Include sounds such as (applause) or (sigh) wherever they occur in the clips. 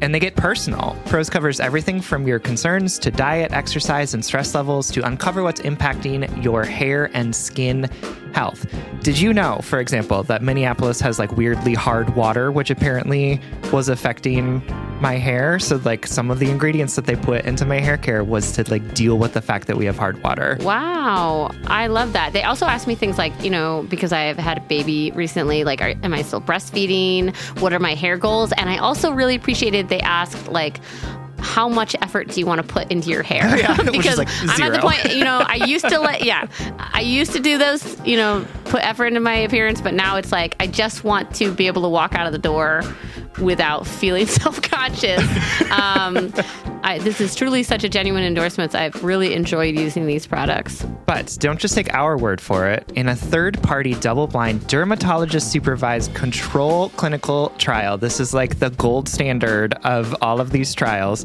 And they get personal. Prose covers everything from your concerns to diet, exercise, and stress levels to uncover what's impacting your hair and skin health. Did you know, for example, that Minneapolis has like weirdly hard water, which apparently was affecting my hair? So, like, some of the ingredients that they put into my hair care was to like deal with the fact that we have hard water. Wow, I love that. They also asked me things like, you know, because I have had a baby recently, like, are, am I still breastfeeding? What are my hair goals? And I also really appreciated they asked, like, how much effort do you want to put into your hair? (laughs) Yeah, because like I'm at the point, you know, I used to let, yeah, I used to do those, you know, put effort into my appearance, but now it's like I just want to be able to walk out of the door without (laughs) feeling self conscious. Um, this is truly such a genuine endorsement. I've really enjoyed using these products. But don't just take our word for it. In a third party, double blind, dermatologist supervised control clinical trial, this is like the gold standard of all of these trials.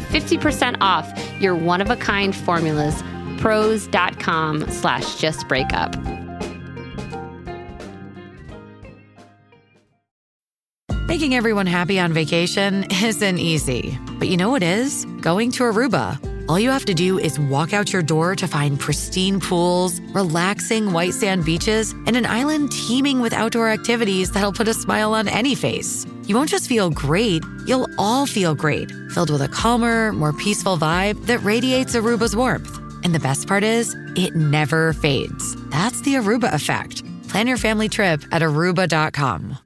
50% off your one of a kind formulas. Prose.com slash just break up. Making everyone happy on vacation isn't easy, but you know what is? Going to Aruba. All you have to do is walk out your door to find pristine pools, relaxing white sand beaches, and an island teeming with outdoor activities that'll put a smile on any face. You won't just feel great, you'll all feel great, filled with a calmer, more peaceful vibe that radiates Aruba's warmth. And the best part is, it never fades. That's the Aruba effect. Plan your family trip at aruba.com.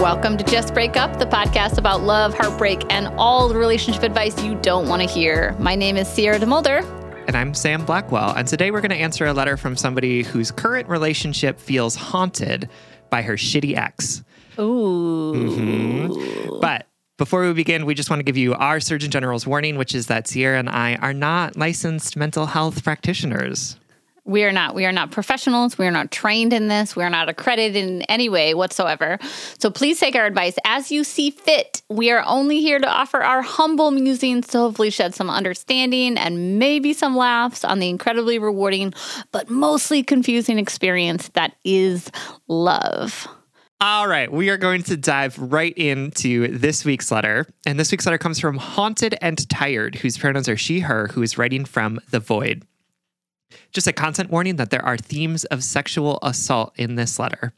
Welcome to Just Break Up, the podcast about love, heartbreak, and all the relationship advice you don't want to hear. My name is Sierra DeMulder. And I'm Sam Blackwell. And today we're going to answer a letter from somebody whose current relationship feels haunted by her shitty ex. Ooh. Mm-hmm. But before we begin, we just want to give you our Surgeon General's warning, which is that Sierra and I are not licensed mental health practitioners. We are not. We are not professionals. We are not trained in this. We are not accredited in any way whatsoever. So please take our advice as you see fit. We are only here to offer our humble musings to hopefully shed some understanding and maybe some laughs on the incredibly rewarding but mostly confusing experience that is love. All right, we are going to dive right into this week's letter. And this week's letter comes from Haunted and Tired, whose pronouns are she, her, who is writing from the void. Just a content warning that there are themes of sexual assault in this letter.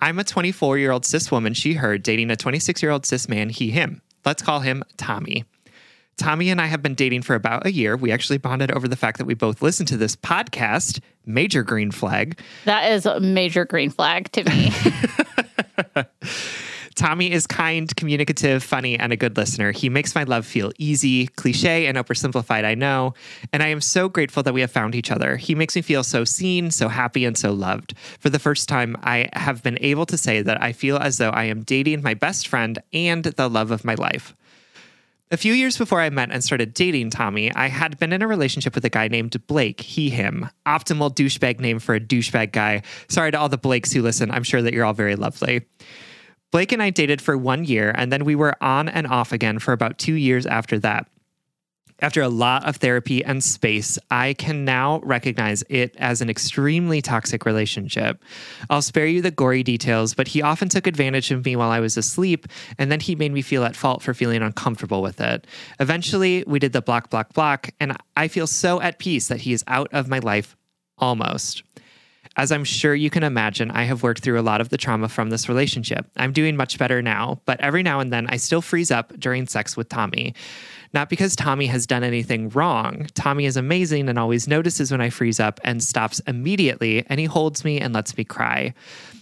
I'm a 24 year old cis woman, she, her, dating a 26 year old cis man, he, him. Let's call him Tommy. Tommy and I have been dating for about a year. We actually bonded over the fact that we both listen to this podcast, Major Green Flag. That is a major green flag to me. (laughs) Tommy is kind, communicative, funny, and a good listener. He makes my love feel easy, cliche, and oversimplified, I know. And I am so grateful that we have found each other. He makes me feel so seen, so happy, and so loved. For the first time, I have been able to say that I feel as though I am dating my best friend and the love of my life. A few years before I met and started dating Tommy, I had been in a relationship with a guy named Blake, he, him. Optimal douchebag name for a douchebag guy. Sorry to all the Blakes who listen. I'm sure that you're all very lovely. Blake and I dated for one year, and then we were on and off again for about two years after that. After a lot of therapy and space, I can now recognize it as an extremely toxic relationship. I'll spare you the gory details, but he often took advantage of me while I was asleep, and then he made me feel at fault for feeling uncomfortable with it. Eventually, we did the block, block, block, and I feel so at peace that he is out of my life almost. As I'm sure you can imagine, I have worked through a lot of the trauma from this relationship. I'm doing much better now, but every now and then I still freeze up during sex with Tommy. Not because Tommy has done anything wrong. Tommy is amazing and always notices when I freeze up and stops immediately, and he holds me and lets me cry.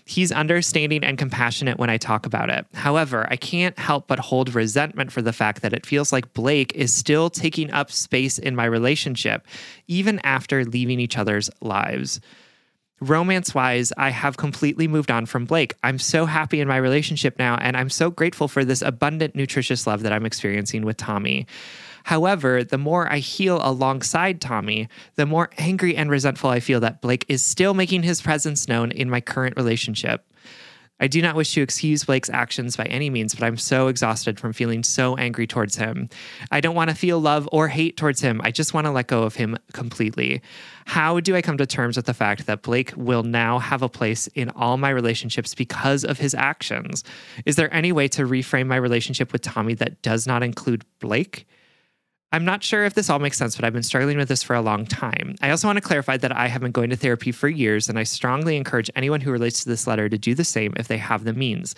He's understanding and compassionate when I talk about it. However, I can't help but hold resentment for the fact that it feels like Blake is still taking up space in my relationship, even after leaving each other's lives romance wise, I have completely moved on from Blake. I'm so happy in my relationship now, and I'm so grateful for this abundant, nutritious love that I'm experiencing with Tommy. However, the more I heal alongside Tommy, the more angry and resentful I feel that Blake is still making his presence known in my current relationship. I do not wish to excuse Blake's actions by any means, but I'm so exhausted from feeling so angry towards him. I don't want to feel love or hate towards him. I just want to let go of him completely. How do I come to terms with the fact that Blake will now have a place in all my relationships because of his actions? Is there any way to reframe my relationship with Tommy that does not include Blake? I'm not sure if this all makes sense, but I've been struggling with this for a long time. I also want to clarify that I have been going to therapy for years, and I strongly encourage anyone who relates to this letter to do the same if they have the means.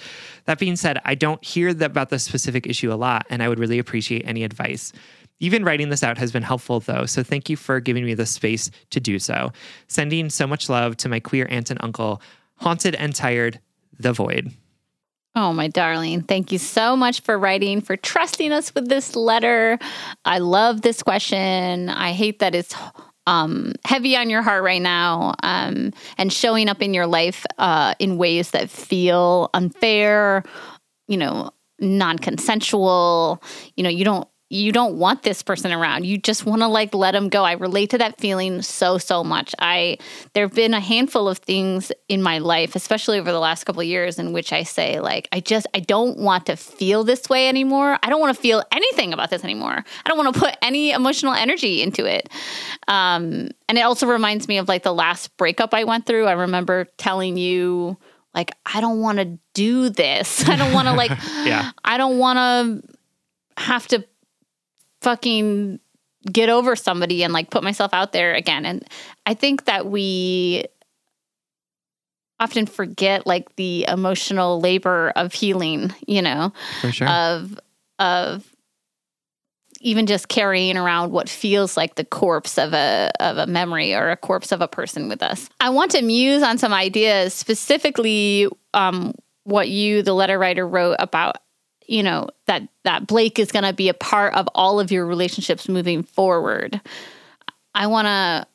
That being said, I don't hear about this specific issue a lot, and I would really appreciate any advice. Even writing this out has been helpful, though, so thank you for giving me the space to do so. Sending so much love to my queer aunt and uncle, haunted and tired, the void. Oh, my darling. Thank you so much for writing, for trusting us with this letter. I love this question. I hate that it's um, heavy on your heart right now um, and showing up in your life uh, in ways that feel unfair, you know, non consensual. You know, you don't you don't want this person around. You just want to like let them go. I relate to that feeling so so much. I there've been a handful of things in my life, especially over the last couple of years in which I say like I just I don't want to feel this way anymore. I don't want to feel anything about this anymore. I don't want to put any emotional energy into it. Um and it also reminds me of like the last breakup I went through. I remember telling you like I don't want to do this. (laughs) I don't want to like (laughs) yeah. I don't want to have to fucking get over somebody and like put myself out there again. And I think that we often forget like the emotional labor of healing, you know, sure. of of even just carrying around what feels like the corpse of a of a memory or a corpse of a person with us. I want to muse on some ideas, specifically um, what you, the letter writer, wrote about you know that that Blake is going to be a part of all of your relationships moving forward. I want to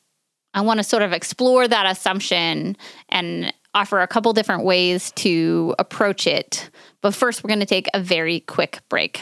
I want to sort of explore that assumption and offer a couple different ways to approach it. But first, we're going to take a very quick break.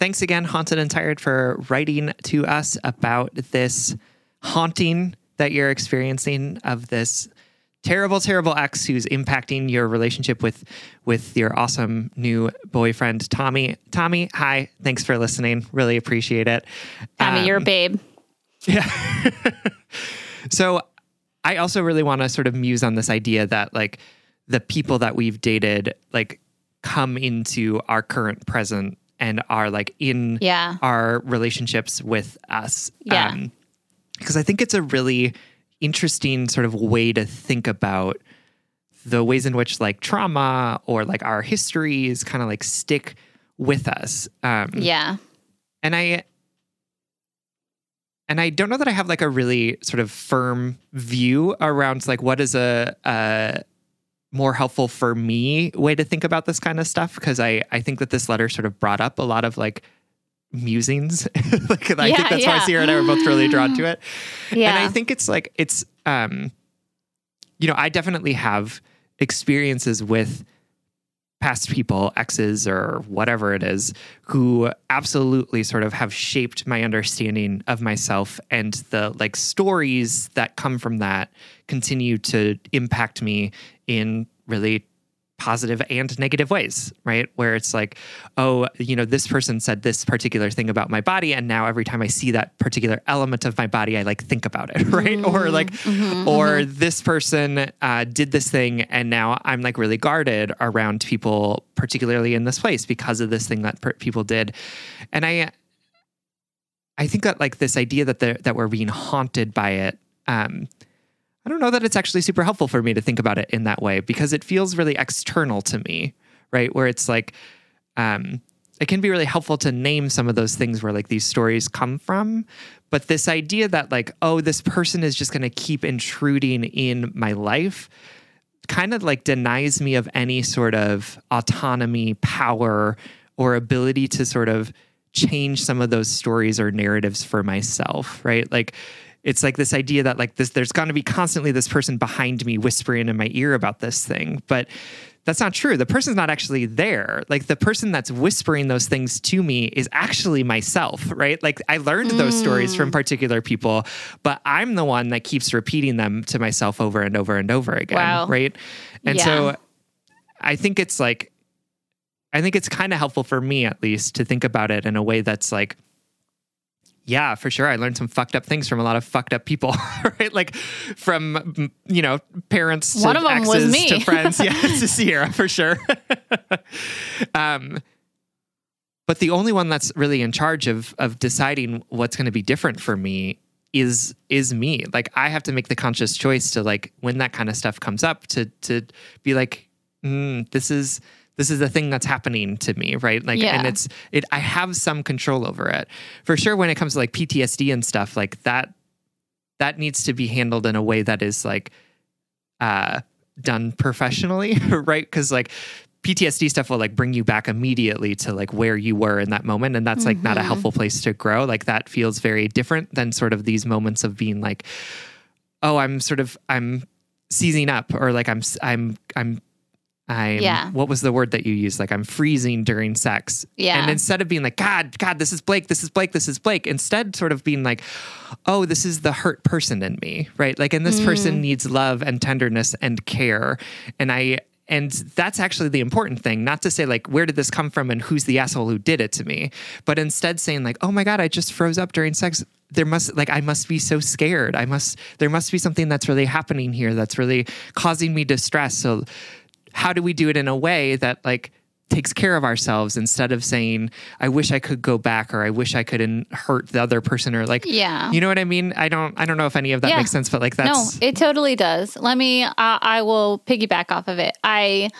thanks again, Haunted and Tired, for writing to us about this haunting that you're experiencing of this terrible, terrible ex who's impacting your relationship with with your awesome new boyfriend, Tommy. Tommy, hi, thanks for listening. Really appreciate it. Tommy, Um, you're a babe. Yeah (laughs) so I also really want to sort of muse on this idea that like the people that we've dated like come into our current present and are like in Yeah. our relationships with us. Yeah. because I think it's a really interesting sort of way to think about the ways in which like trauma or like our histories kind of like stick with us. Um, Yeah. and I and I don't know that I have like a really sort of firm view around like what is a, a more helpful for me way to think about this kind of stuff because I I think that this letter sort of brought up a lot of like musings. (laughs) like I Yeah, think that's why yeah. Sierra and I were both really drawn to it. Yeah. And I think it's like it's um you know, I definitely have experiences with past people, exes or whatever it is, who absolutely sort of have shaped my understanding of myself and the like stories that come from that continue to impact me in really positive and negative ways, right? Where it's like, oh, you know, this person said this particular thing about my body, and now every time I see that particular element of my body, I like think about it, (laughs) right? Or like, or this person uh, did this thing, and now I'm like really guarded around people, particularly in this place, because of this thing that per- people did, and I, I think that like this idea that that we're being haunted by it. Um, I don't know that it's actually super helpful for me to think about it in that way because it feels really external to me, right? Where it's like, um, it can be really helpful to name some of those things where like these stories come from. But this idea that like, oh, this person is just going to keep intruding in my life kind of like denies me of any sort of autonomy, power, or ability to sort of change some of those stories or narratives for myself, right? Like it's like this idea that like this there's going to be constantly this person behind me whispering in my ear about this thing, but that's not true. The person's not actually there. Like the person that's whispering those things to me is actually myself, right? Like I learned those stories from mm. particular people, but I'm the one that keeps repeating them to myself over and over and over again, Wow. right? And Yeah. so I think it's like I think it's kind of helpful for me at least to think about it in a way that's like yeah, for sure. I learned some fucked up things from a lot of fucked up people, (laughs) right? Like from mm, you know parents to One of 'em was me. to (laughs) friends. Yeah, (laughs) to Sierra for sure. um, but the only one that's really in charge of of deciding what's going to be different for me is is me. Like I have to make the conscious choice to like when that kind of stuff comes up to to be like, mm, this is this is the thing that's happening to me, right? Like, Yeah. and it's it. I have some control over it for sure. When it comes to like PTSD and stuff, like that, that needs to be handled in a way that is like uh done professionally, (laughs) right? Because like PTSD stuff will like bring you back immediately to like where you were in that moment, and that's like not a helpful place to grow. Like that feels very different than sort of these moments of being like, oh, I'm sort of I'm seizing up, or like I'm I'm I'm. I'm, Yeah. what was the word that you used? Like I'm freezing during sex. Yeah. And instead of being like, God, God, this is Blake, this is Blake, this is Blake, instead sort of being like, oh, this is the hurt person in me, right? Like, and this Mm. person needs love and tenderness and care. And I, and that's actually the important thing, not to say like, where did this come from and who's the asshole who did it to me, but instead saying like, oh my God, I just froze up during sex. There must, like, I must be so scared. I must, there must be something that's really happening here that's really causing me distress. So, how do we do it in a way that like takes care of ourselves instead of saying i wish i could go back or i wish i could in- hurt the other person or like Yeah. you know what i mean i don't i don't know if any of that Yeah. makes sense but like that's no, it totally does. Let me. Uh, I will piggyback off of it. I,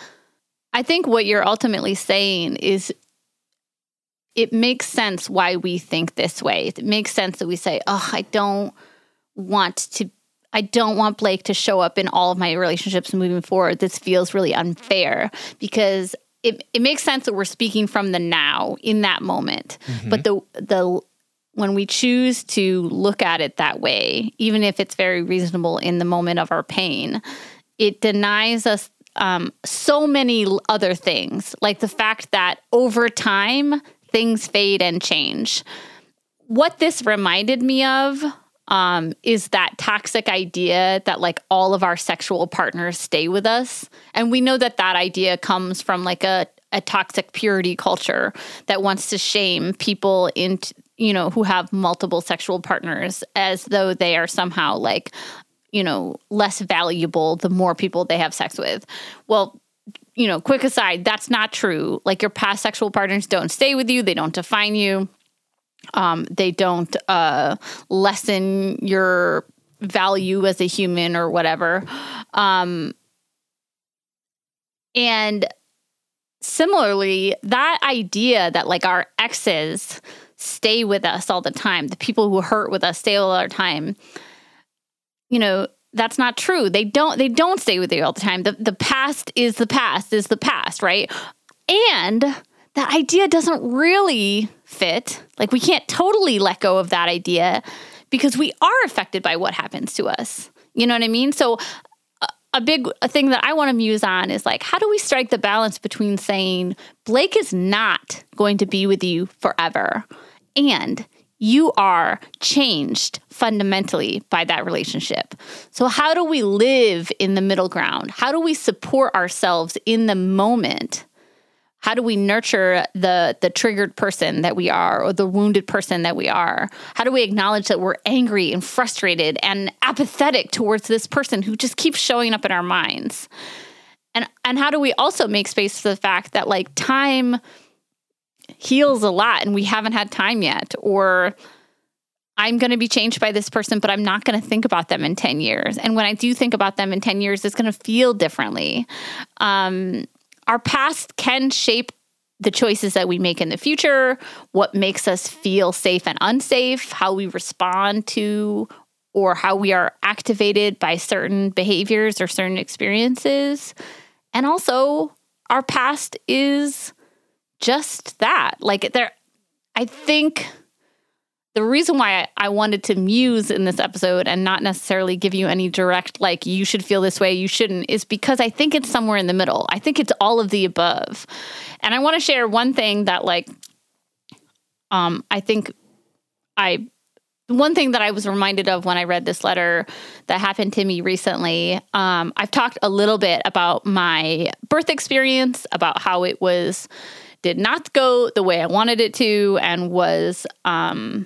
I think what you're ultimately saying is, it makes sense why we think this way. It makes sense that we say, "Oh, I don't want to." I don't want Blake to show up in all of my relationships moving forward. This feels really unfair because it, it makes sense that we're speaking from the now in that moment. But the the when we choose to look at it that way, even if it's very reasonable in the moment of our pain, it denies us um, so many other things, like the fact that over time things fade and change. What this reminded me of um, is that toxic idea that like all of our sexual partners stay with us, and we know that that idea comes from like a a toxic purity culture that wants to shame people into you know who have multiple sexual partners as though they are somehow like you know less valuable the more people they have sex with. Well you know quick aside that's not true. Like your past sexual partners don't stay with you. They don't define you um, they don't uh, lessen your value as a human or whatever. Um, and similarly that idea that like our exes stay with us all the time the people who hurt with us stay all our time you know that's not true. They don't they don't stay with you all the time. The, the past is the past is the past right? And that idea doesn't really fit like we can't totally let go of that idea because we are affected by what happens to us you know what i mean so a big a thing that I want to muse on is like, how do we strike the balance between saying Blake is not going to be with you forever and you are changed fundamentally by that relationship. So, how do we live in the middle ground? How do we support ourselves in the moment? How do we nurture the the triggered person that we are or the wounded person that we are? How do we acknowledge that we're angry and frustrated and apathetic towards this person who just keeps showing up in our minds? And and how do we also make space for the fact that like time heals a lot and we haven't had time yet or I'm going to be changed by this person, but I'm not going to think about them in 10 years. And when I do think about them in 10 years, it's going to feel differently. Um, our past can shape the choices that we make in the future, what makes us feel safe and unsafe, how we respond to or how we are activated by certain behaviors or certain experiences. And also, our past is just that. Like there I think the reason why I, wanted to muse in this episode and not necessarily give you any direct like you should feel this way you shouldn't is because i think it's somewhere in the middle. I think it's all of the above. And i want to share one thing that like um i think i one thing that I was reminded of when I read this letter that happened to me recently, um, I've talked a little bit about my birth experience, about how it was did not go the way I wanted it to, and was um,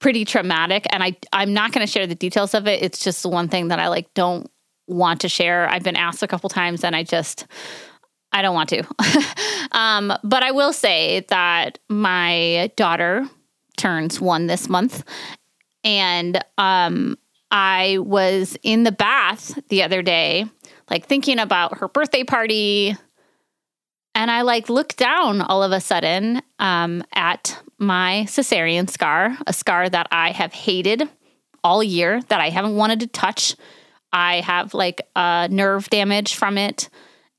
pretty traumatic and I I'm not going to share the details of it. It's just the one thing that I like don't want to share. I've been asked a couple times and I just I don't want to. (laughs) um, but I will say that my daughter turns 1 this month and um I was in the bath the other day like thinking about her birthday party and I like looked down all of a sudden um, at my cesarean scar, a scar that I have hated all year, that I haven't wanted to touch. I have like a nerve damage from it.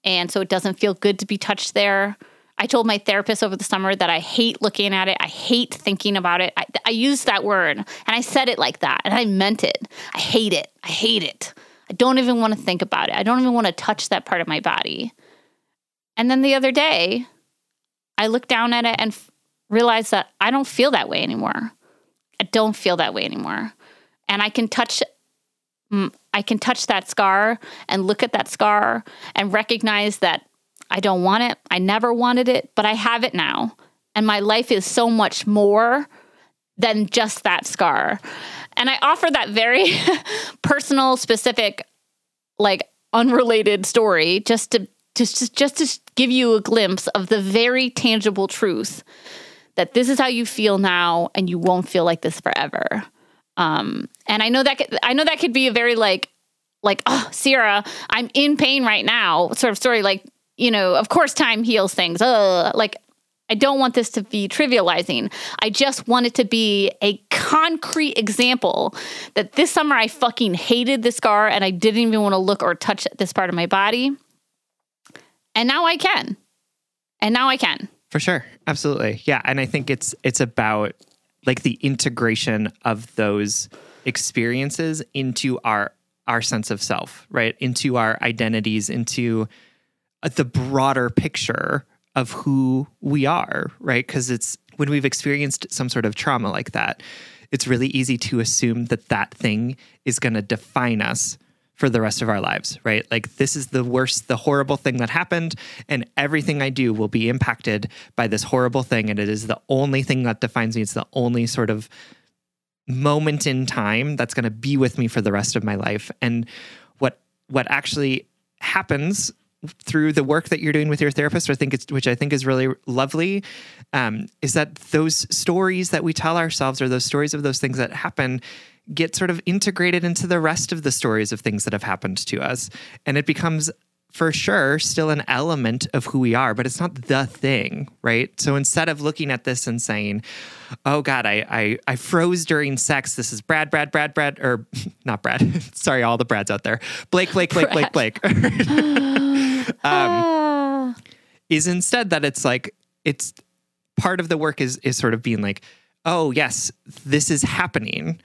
And so it doesn't feel good to be touched there. I told my therapist over the summer that I hate looking at it. I hate thinking about it. I, I used that word and I said it like that and I meant it. I hate it. I hate it. I don't even want to think about it. I don't even want to touch that part of my body. And then the other day, I looked down at it and realized that I don't feel that way anymore. I don't feel that way anymore. And I can touch mm, I can touch that scar and look at that scar and recognize that I don't want it. I never wanted it, but I have it now. And my life is so much more than just that scar. And I offer that very (laughs) personal, specific, like unrelated story just to just, just to give you a glimpse of the very tangible truth that this is how you feel now and you won't feel like this forever. Um, and I know that could, I know that could be a very like like oh Sierra, I'm in pain right now sort of story. Like you know, of course, time heals things. Uh, like I don't want this to be trivializing. I just want it to be a concrete example that this summer I fucking hated the scar and I didn't even want to look or touch this part of my body. And now I can. And now I can. For sure. Absolutely. Yeah, and I think it's it's about like the integration of those experiences into our our sense of self, right? Into our identities, into uh, the broader picture of who we are, right? Because it's when we've experienced some sort of trauma like that, it's really easy to assume that that thing is going to define us for the rest of our lives, right? Like, this is the worst, the horrible thing that happened, and everything I do will be impacted by this horrible thing. And it is the only thing that defines me. It's the only sort of moment in time that's going to be with me for the rest of my life. And what, what actually happens through the work that you're doing with your therapist, I think it's, which I think is really lovely, um, is that those stories that we tell ourselves or those stories of those things that happen get sort of integrated into the rest of the stories of things that have happened to us. And it becomes for sure still an element of who we are, but it's not the thing, right? So instead of looking at this and saying, "Oh God, I I, I froze during sex. This is Brad, Brad, Brad, Brad, or (laughs) not Brad. (laughs) Sorry, all the Brads out there. Blake, Blake, Blake, Blake, Blake." (laughs) um, is instead that it's like it's part of the work is is sort of being like, "Oh yes, this is happening."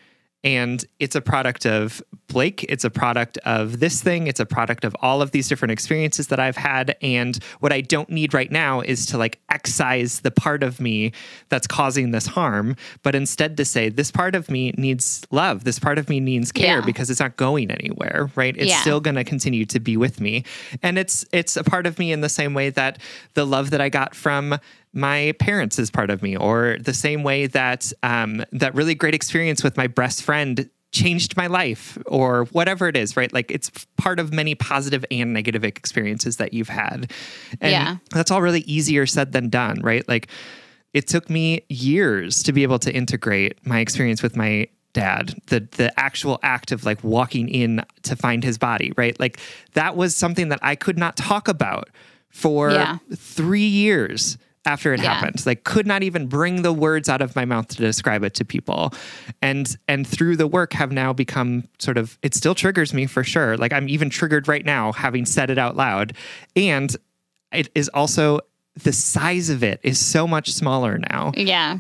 And it's a product of Blake. It's a product of this thing. It's a product of all of these different experiences that I've had. And what I don't need right now is to like excise the part of me that's causing this harm, but instead to say, this part of me needs love. This part of me needs care yeah. because it's not going anywhere, right? It's yeah. still going to continue to be with me. And it's, it's a part of me in the same way that the love that I got from my parents is part of me, or the same way that um, that really great experience with my best friend changed my life, or whatever it is, right? Like it's part of many positive and negative experiences that you've had. And yeah. that's all really easier said than done, right? Like it took me years to be able to integrate my experience with my dad the the actual act of like walking in to find his body right like that was something that i could not talk about for yeah. 3 years after it yeah. happened. Like could not even bring the words out of my mouth to describe it to people. And and through the work have now become sort of it still triggers me for sure. Like i'm even triggered right now having said it out loud. And it is also the size of it is so much smaller now. Yeah.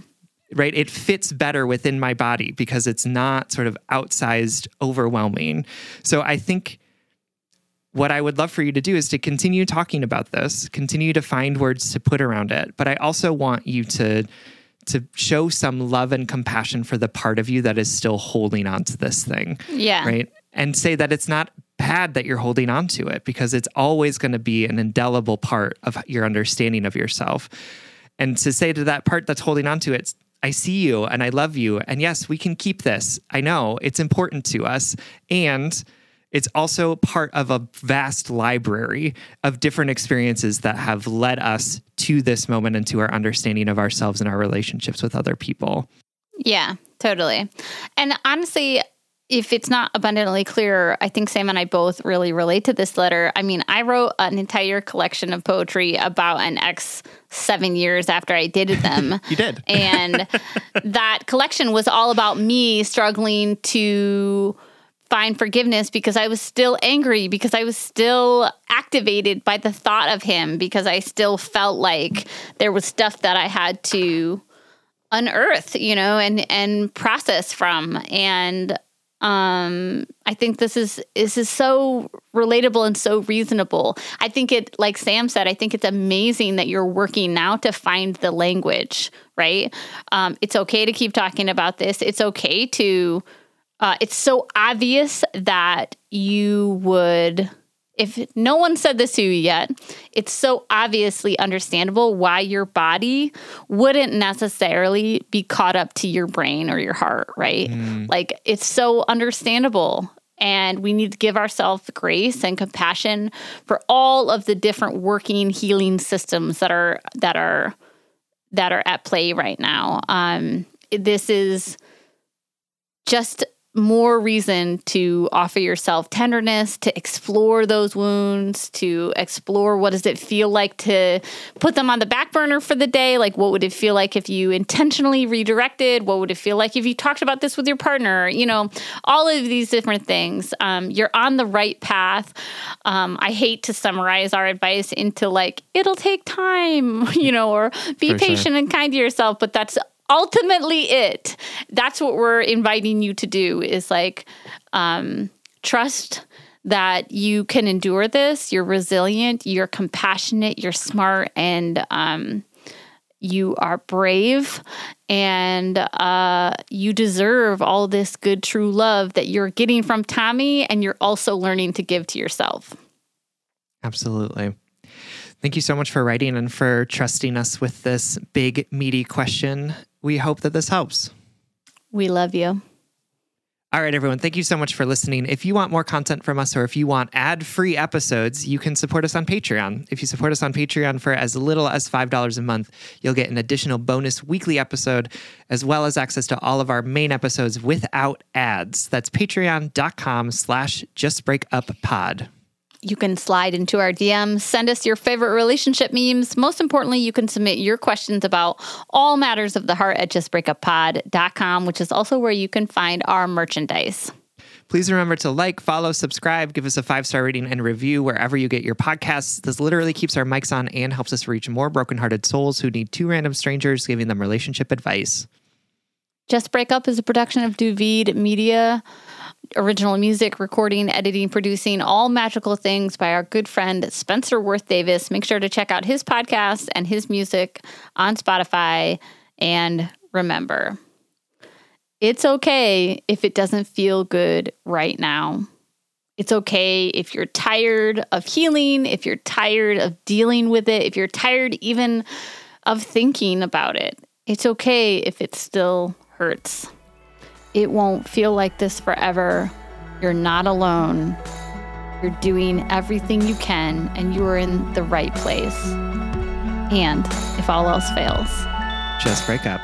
Right? It fits better within my body because it's not sort of outsized overwhelming. So i think what I would love for you to do is to continue talking about this, continue to find words to put around it. But I also want you to to show some love and compassion for the part of you that is still holding on to this thing. Yeah. Right. And say that it's not bad that you're holding on to it because it's always going to be an indelible part of your understanding of yourself. And to say to that part that's holding on to it, I see you and I love you. And yes, we can keep this. I know it's important to us. And it's also part of a vast library of different experiences that have led us to this moment and to our understanding of ourselves and our relationships with other people. Yeah, totally. And honestly, if it's not abundantly clear, I think Sam and I both really relate to this letter. I mean, I wrote an entire collection of poetry about an ex seven years after I dated them. (laughs) you did. and (laughs) that collection was all about me struggling to find forgiveness because I was still angry, because I was still activated by the thought of him, because I still felt like there was stuff that I had to unearth, you know, and and process from. And um, I think this is this is so relatable and so reasonable. I think it, like Sam said, I think it's amazing that you're working now to find the language. Right? Um, it's okay to keep talking about this. It's okay to. Uh, it's so obvious that you would if no one said this to you yet, it's so obviously understandable why your body wouldn't necessarily be caught up to your brain or your heart, right? Mm. Like it's so understandable. And we need to give ourselves grace and compassion for all of the different working healing systems that are that are that are at play right now. Um, this is just more reason to offer yourself tenderness, to explore those wounds, to explore what does it feel like to put them on the back burner for the day? Like what would it feel like if you intentionally redirected? What would it feel like if you talked about this with your partner? You know, all of these different things. Um, you're on the right path. Um, I hate to summarize our advice into like, it'll take time, (laughs) you know, or be for patient sure. and kind to yourself, but that's ultimately it. That's what we're inviting you to do is like um, trust that you can endure this. You're resilient, you're compassionate, you're smart, and um, you are brave, and uh, you deserve all this good, true love that you're getting from Tommy, and you're also learning to give to yourself. Absolutely. Thank you so much for writing and for trusting us with this big, meaty question. We hope that this helps. We love you. All right, everyone. Thank you so much for listening. If you want more content from us or if you want ad free episodes, you can support us on Patreon. If you support us on Patreon for as little as $5 a month, you'll get an additional bonus weekly episode, as well as access to all of our main episodes without ads. That's patreon.com slash justbreakuppod you can slide into our DMs, send us your favorite relationship memes. Most importantly, you can submit your questions about all matters of the heart at justbreakuppod.com, which is also where you can find our merchandise. Please remember to like, follow, subscribe, give us a five star rating and review wherever you get your podcasts. This literally keeps our mics on and helps us reach more brokenhearted souls who need two random strangers giving them relationship advice. Just Break Up is a production of Du Vide Media original music, recording, editing, producing, all magical things by our good friend Spencer Worth Davis. Make sure to check out his podcast and his music on Spotify. And remember, it's okay if it doesn't feel good right now. It's okay if you're tired of healing, if you're tired of dealing with it, if you're tired even of thinking about it. It's okay if it still hurts. It won't feel like this forever. You're not alone. You're doing everything you can, and you are in the right place. And if all else fails, just break up.